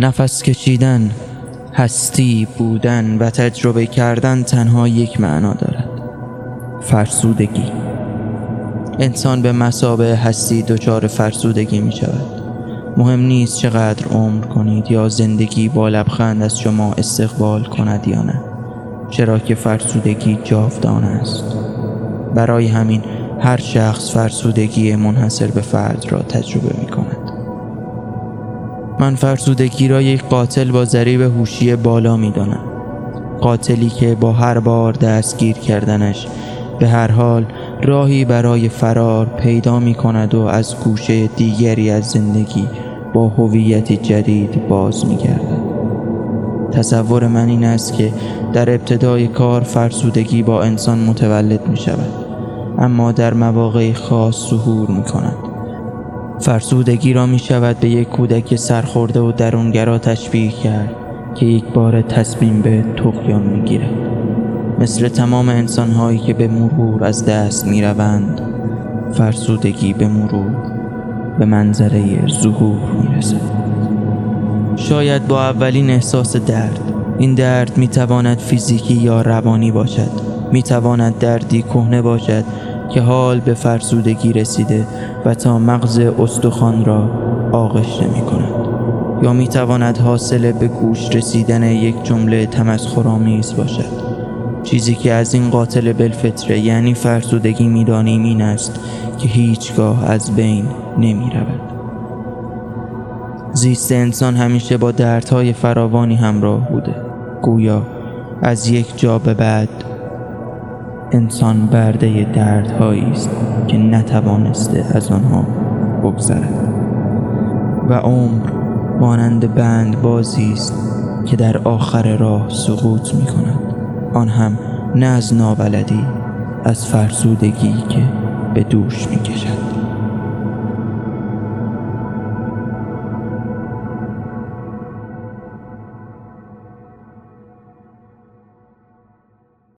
نفس کشیدن هستی بودن و تجربه کردن تنها یک معنا دارد. فرسودگی. انسان به مسابه هستی دچار فرسودگی می شود مهم نیست چقدر عمر کنید یا زندگی با لبخند از شما استقبال کند یا نه چرا که فرسودگی جاودانه است. برای همین هر شخص فرسودگی منحصر به فرد را تجربه می من فرسودگی را یک قاتل با ضریب هوشی بالا می دانم قاتلی که با هر بار دستگیر کردنش به هر حال راهی برای فرار پیدا می کند و از گوشه دیگری از زندگی با هویت جدید باز می گردد. تصور من این است که در ابتدای کار فرسودگی با انسان متولد می شود اما در مواقع خاص ظهور می کند فرسودگی را می شود به یک کودک سرخورده و درونگرا تشبیه کرد که یک بار تصمیم به تقیان می گیرد. مثل تمام انسان هایی که به مرور از دست می روند فرسودگی به مرور به منظره ظهور می رسد. شاید با اولین احساس درد این درد می تواند فیزیکی یا روانی باشد می تواند دردی کهنه باشد که حال به فرسودگی رسیده و تا مغز استخوان را آغشته می کند. یا می تواند حاصل به گوش رسیدن یک جمله تمسخرآمیز باشد. چیزی که از این قاتل بلفطره یعنی فرسودگی می‌دانیم این است که هیچگاه از بین نمی رود. زیست انسان همیشه با دردهای فراوانی همراه بوده. گویا از یک جا به بعد انسان برده دردهایی است که نتوانسته از آنها بگذرد. و عمر مانند بند بازی است که در آخر راه سقوط می کند. آن هم نه از نابلدی از فرسودگی که به دوش می کشد.